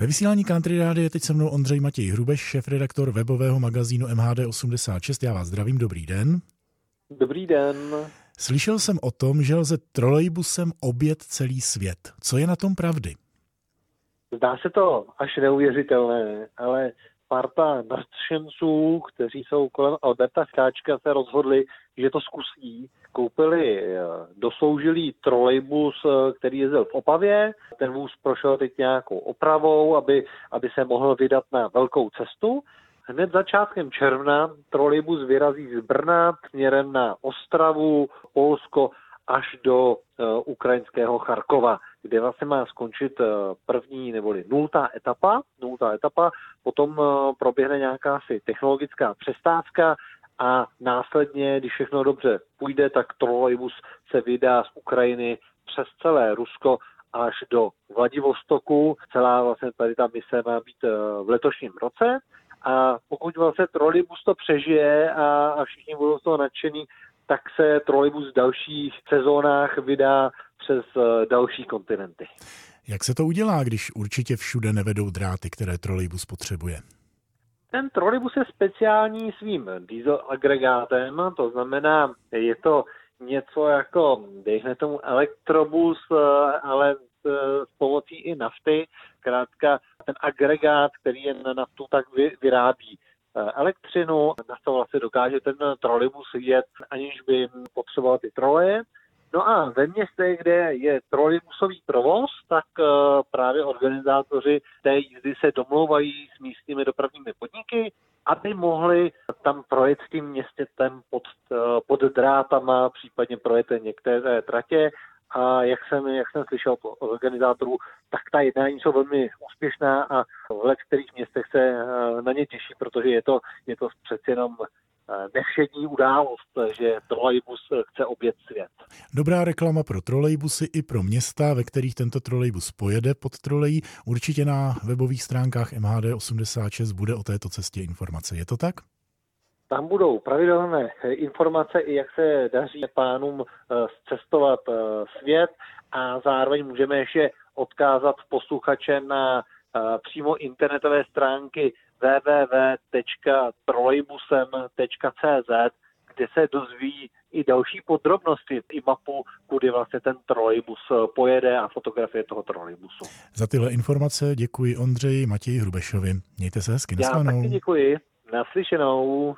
Ve vysílání Country Rády je teď se mnou Ondřej Matěj Hrubeš, šéf-redaktor webového magazínu MHD86. Já vás zdravím, dobrý den. Dobrý den. Slyšel jsem o tom, že lze trolejbusem obět celý svět. Co je na tom pravdy? Zdá se to až neuvěřitelné, ale parta nadšenců, kteří jsou kolem Alberta Skáčka, se rozhodli, že to zkusí. Koupili eh, dosloužilý trolejbus, eh, který jezdil v Opavě. Ten vůz prošel teď nějakou opravou, aby, aby se mohl vydat na velkou cestu. Hned začátkem června trolejbus vyrazí z Brna směrem na Ostravu, Polsko až do uh, ukrajinského Charkova, kde vlastně má skončit uh, první neboli nultá etapa, nultá etapa, potom uh, proběhne nějaká si technologická přestávka a následně, když všechno dobře půjde, tak trolejbus se vydá z Ukrajiny přes celé Rusko až do Vladivostoku. Celá vlastně tady ta mise má být v letošním roce. A pokud vlastně trolejbus to přežije a, a všichni budou z toho nadšení, tak se trolejbus v dalších sezónách vydá přes eh, další kontinenty. Jak se to udělá, když určitě všude nevedou dráty, které trolejbus potřebuje? Ten trolejbus je speciální svým diesel agregátem, to znamená, je to něco jako, dejme tomu elektrobus, eh, ale s pomocí i nafty. Krátka, ten agregát, který je na naftu, tak vyrábí Eh, elektřinu, na to vlastně dokáže ten trolejbus jet, aniž by potřeboval ty troleje. No a ve městech, kde je trolejbusový provoz, tak eh, právě organizátoři té jízdy se domlouvají s místními dopravními podniky, aby mohli tam projet s tím městětem pod, eh, pod drátama, případně projet některé tratě. A jak jsem, jak jsem slyšel od organizátorů, tak ta jednání jsou velmi úspěšná a v kterých městech se eh, na ně těší, protože je to, je to přeci jenom nevšední událost, že trolejbus chce obět svět. Dobrá reklama pro trolejbusy i pro města, ve kterých tento trolejbus pojede pod trolejí. Určitě na webových stránkách MHD86 bude o této cestě informace. Je to tak? Tam budou pravidelné informace i jak se daří pánům eh, cestovat eh, svět a zároveň můžeme ještě odkázat posluchače na eh, přímo internetové stránky www.trolejbusem.cz, kde se dozví i další podrobnosti, i mapu, kudy vlastně ten trolejbus pojede a fotografie toho trolejbusu. Za tyhle informace děkuji Ondřeji Matěji Hrubešovi. Mějte se hezky, Já taky děkuji. Naslyšenou.